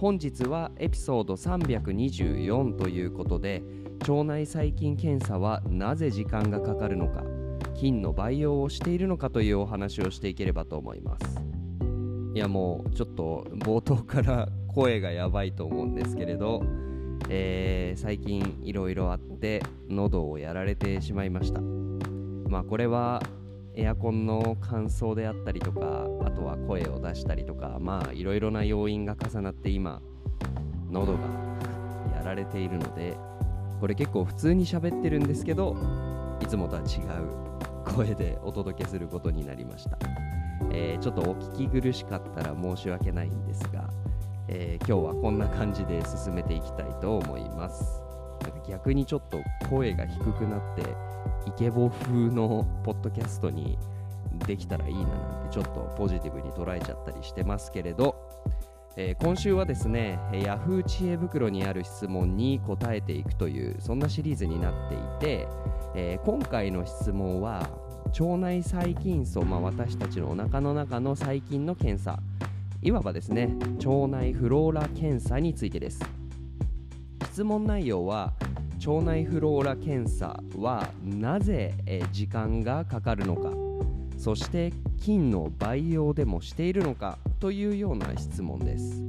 本日はエピソード324ということで腸内細菌検査はなぜ時間がかかるのか菌の培養をしているのかというお話をしていければと思います。いやもうちょっと冒頭から声がやばいと思うんですけれど、えー、最近いろいろあって喉をやられてしまいました。まあこれはエアコンの乾燥であったりとかあとは声を出したりとかまあいろいろな要因が重なって今喉がやられているのでこれ結構普通に喋ってるんですけどいつもとは違う声でお届けすることになりました、えー、ちょっとお聞き苦しかったら申し訳ないんですが、えー、今日はこんな感じで進めていきたいと思います。逆にちょっと声が低くなってイケボ風のポッドキャストにできたらいいななんてちょっとポジティブに捉えちゃったりしてますけれど、えー、今週はですね Yahoo 知恵袋にある質問に答えていくというそんなシリーズになっていて、えー、今回の質問は腸内細菌層、まあ、私たちのお腹の中の細菌の検査いわばですね腸内フローラ検査についてです。質問内容は腸内フローラ検査はなぜ、え時間がかかるのか。そして菌の培養でもしているのかというような質問です。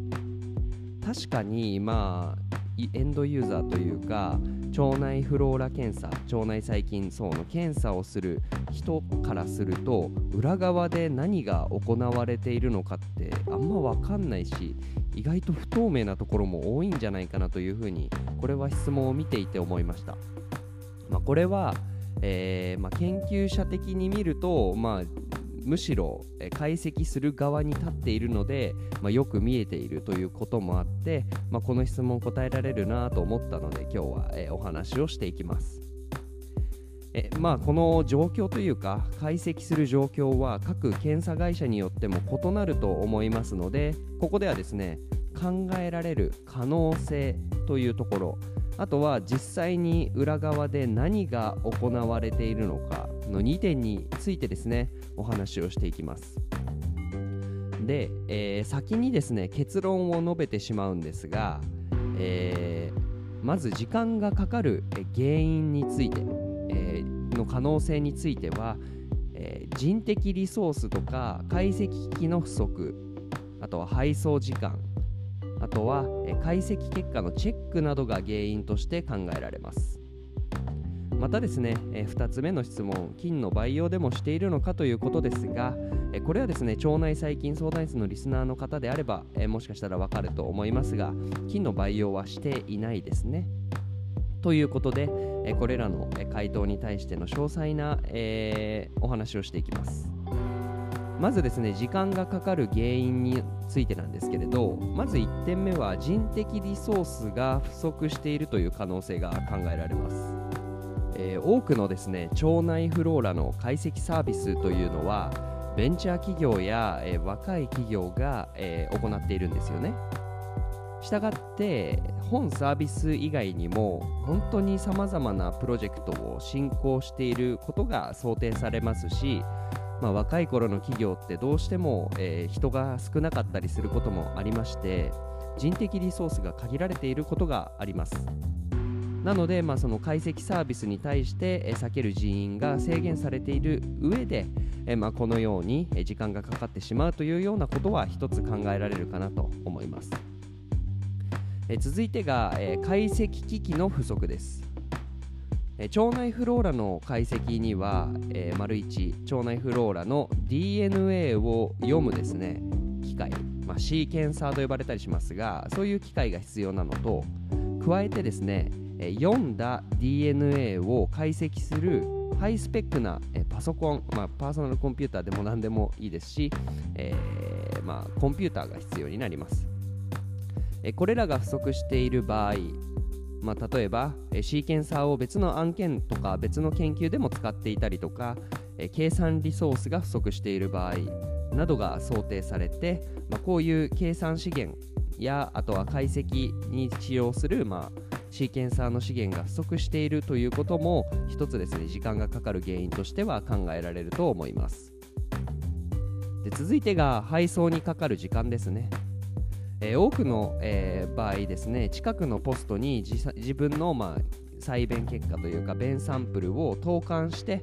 確かにまあエンドユーザーというか腸内フローラ検査腸内細菌層の検査をする人からすると裏側で何が行われているのかってあんま分かんないし意外と不透明なところも多いんじゃないかなというふうにこれは質問を見ていて思いました、まあ、これは、えー、まあ、研究者的に見ると、まあ、むしろ解析する側に立っているので、まあ、よく見えているということもあって、まあ、この質問答えられるなと思ったので今日は、えお話をしていきます。えまあ、この状況というか解析する状況は各検査会社によっても異なると思いますのでここではですね考えられる可能性というところあとは実際に裏側で何が行われているのかの2点についてですねお話をしていきます。で、えー、先にですね結論を述べてしまうんですが、えー、まず時間がかかる原因について、えー、の可能性については、え人的リソースとか解析機器の不足あとは配送時間あとはえ解析結果のチェックなどが原因として考えられます。またですね、え2つ目の質問菌の培養でもしているのかということですが、えこれはですね腸内細菌相談室のリスナーの方であれば、えもしかしたらわかると思いますが菌の培養はしていないですね。ということで、えこれらの回答に対しての詳細な、えー、お話をしていきますまずですね時間がかかる原因についてなんですけれどまず1点目は人的リソースが不足しているという可能性が考えられますえー、多くのですね腸内フローラの解析サービスというのはベンチャー企業や、えー、若い企業が、えー、行っているんですよね。したがって本サービス以外にも本当にさまざまなプロジェクトを進行していることが想定されますし、まあ、若い頃の企業ってどうしても、えー、人が少なかったりすることもありまして人的リソースが限られていることがあります。なので、まあ、その解析サービスに対して避ける人員が制限されている上で、えまあ、このように時間がかかってしまうというようなことは一つ考えられるかなと思います。え続いてが、え解析機器の不足です。え腸内フローラの解析には、えー、丸1腸内フローラの DNA を読むですね機械、まあ、シーケンサーと呼ばれたりしますがそういう機械が必要なのと加えてですね、え読んだ DNA を解析するハイスペックな、えパソコン、まあ、パーソナルコンピューターでも何でもいいですし、えまあ、コンピューターが必要になります。これらが不足している場合、まあ、例えば、シーケンサーを別の案件とか別の研究でも使っていたりとか、計算リソースが不足している場合などが想定されて、まあ、こういう計算資源やあとは解析に使用する、まあ、シーケンサーの資源が不足しているということも一つですね時間がかかる原因としては考えられると思います。で続いてが配送にかかる時間ですね。えー多くの、えー場合ですね近くのポストに自分の、まあ、採便結果というか便サンプルを投函して、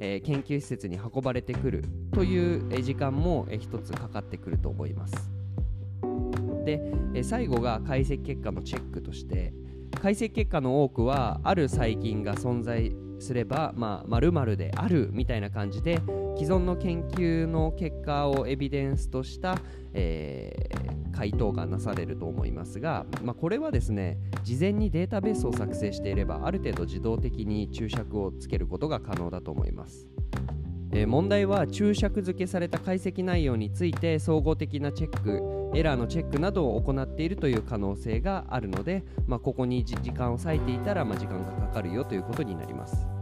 えー研究施設に運ばれてくるという、時間も、えー一つかかってくると思います。で、えー最後が解析結果のチェックとして解析結果の多くはある細菌が存在すればまあ〇〇であるみたいな感じで既存の研究の結果をエビデンスとした、えー回答がなされると思いますが、まあ、これはですね事前にデータベースを作成していればある程度自動的に注釈をつけることが可能だと思います。えー問題は注釈付けされた解析内容について総合的なチェックエラーのチェックなどを行っているという可能性があるので、まあ、ここに時間を割いていたら、まあ、時間がかかるよということになります。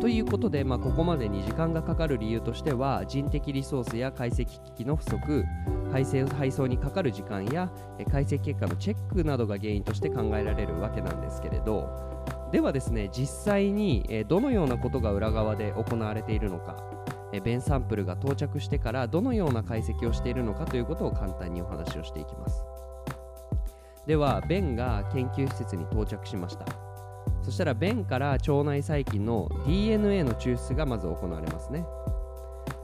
ということで、まあ、ここまでに時間がかかる理由としては人的リソースや解析機器の不足配送配送にかかる時間や解析結果のチェックなどが原因として考えられるわけなんですけれどではですね実際に、どのようなことが裏側で行われているのか、便サンプルが到着してからどのような解析をしているのかということを簡単にお話をしていきます。では便が研究施設に到着しました。そしたら便から腸内細菌の DNA の抽出がまず行われますね。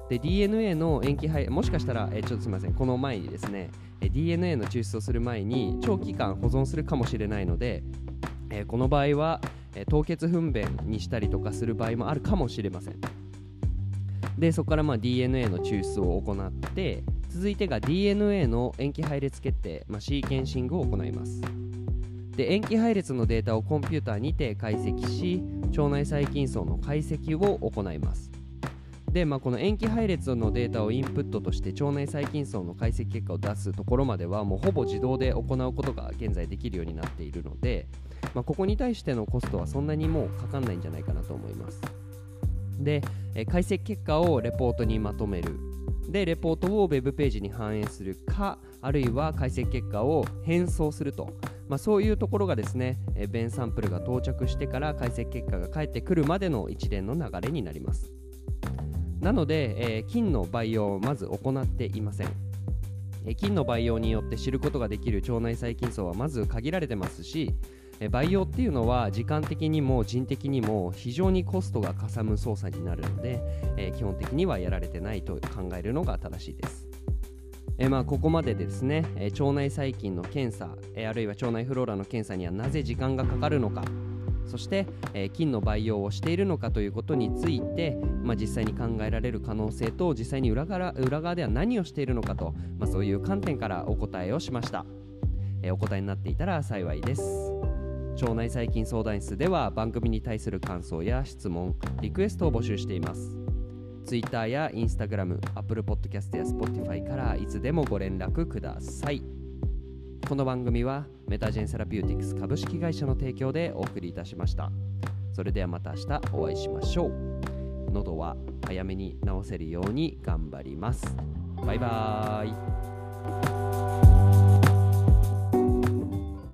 で DNA の塩基配もしかしたら、えちょっとすみません。この前にですねえ DNA の抽出をする前に長期間保存するかもしれないので、えこの場合は、え凍結糞便にしたりとかする場合もあるかもしれません。でそこからまあ DNA の抽出を行って続いてが DNA の塩基配列決定、まあ、シーケンシングを行います。で塩基配列のデータをコンピューターにて解析し腸内細菌層の解析を行います。で、まあ、この塩基配列のデータをインプットとして腸内細菌層の解析結果を出すところまではもうほぼ自動で行うことが現在できるようになっているので、まあ、ここに対してのコストはそんなにもうかかんないんじゃないかなと思います。で、解析結果をレポートにまとめる。でレポートをウェブページに反映するかあるいは解析結果を変装すると、まあ、そういうところがですね、えー便サンプルが到着してから解析結果が返ってくるまでの一連の流れになりますなので、えー菌の培養をまず行っていませんえー菌の培養によって知ることができる腸内細菌層はまず限られてますしえー培養っていうのは時間的にも人的にも非常にコストがかさむ操作になるので、えー基本的にはやられてないと考えるのが正しいです。えまあ、ここまでですね、えー腸内細菌の検査、えーあるいは腸内フローラの検査にはなぜ時間がかかるのかそして、えー菌の培養をしているのかということについて、まあ、実際に考えられる可能性と実際に裏側裏側では何をしているのかと、まあ、そういう観点からお答えをしました、えーお答えになっていたら幸いです。腸内細菌相談室では番組に対する感想や質問リクエストを募集しています。Twitter や Instagram、Apple Podcast や Spotify からいつでもご連絡ください。この番組はメタジェンセラピューティクス株式会社の提供でお送りいたしました。それではまた明日お会いしましょう。喉は早めに治せるように頑張ります。バイバーイ。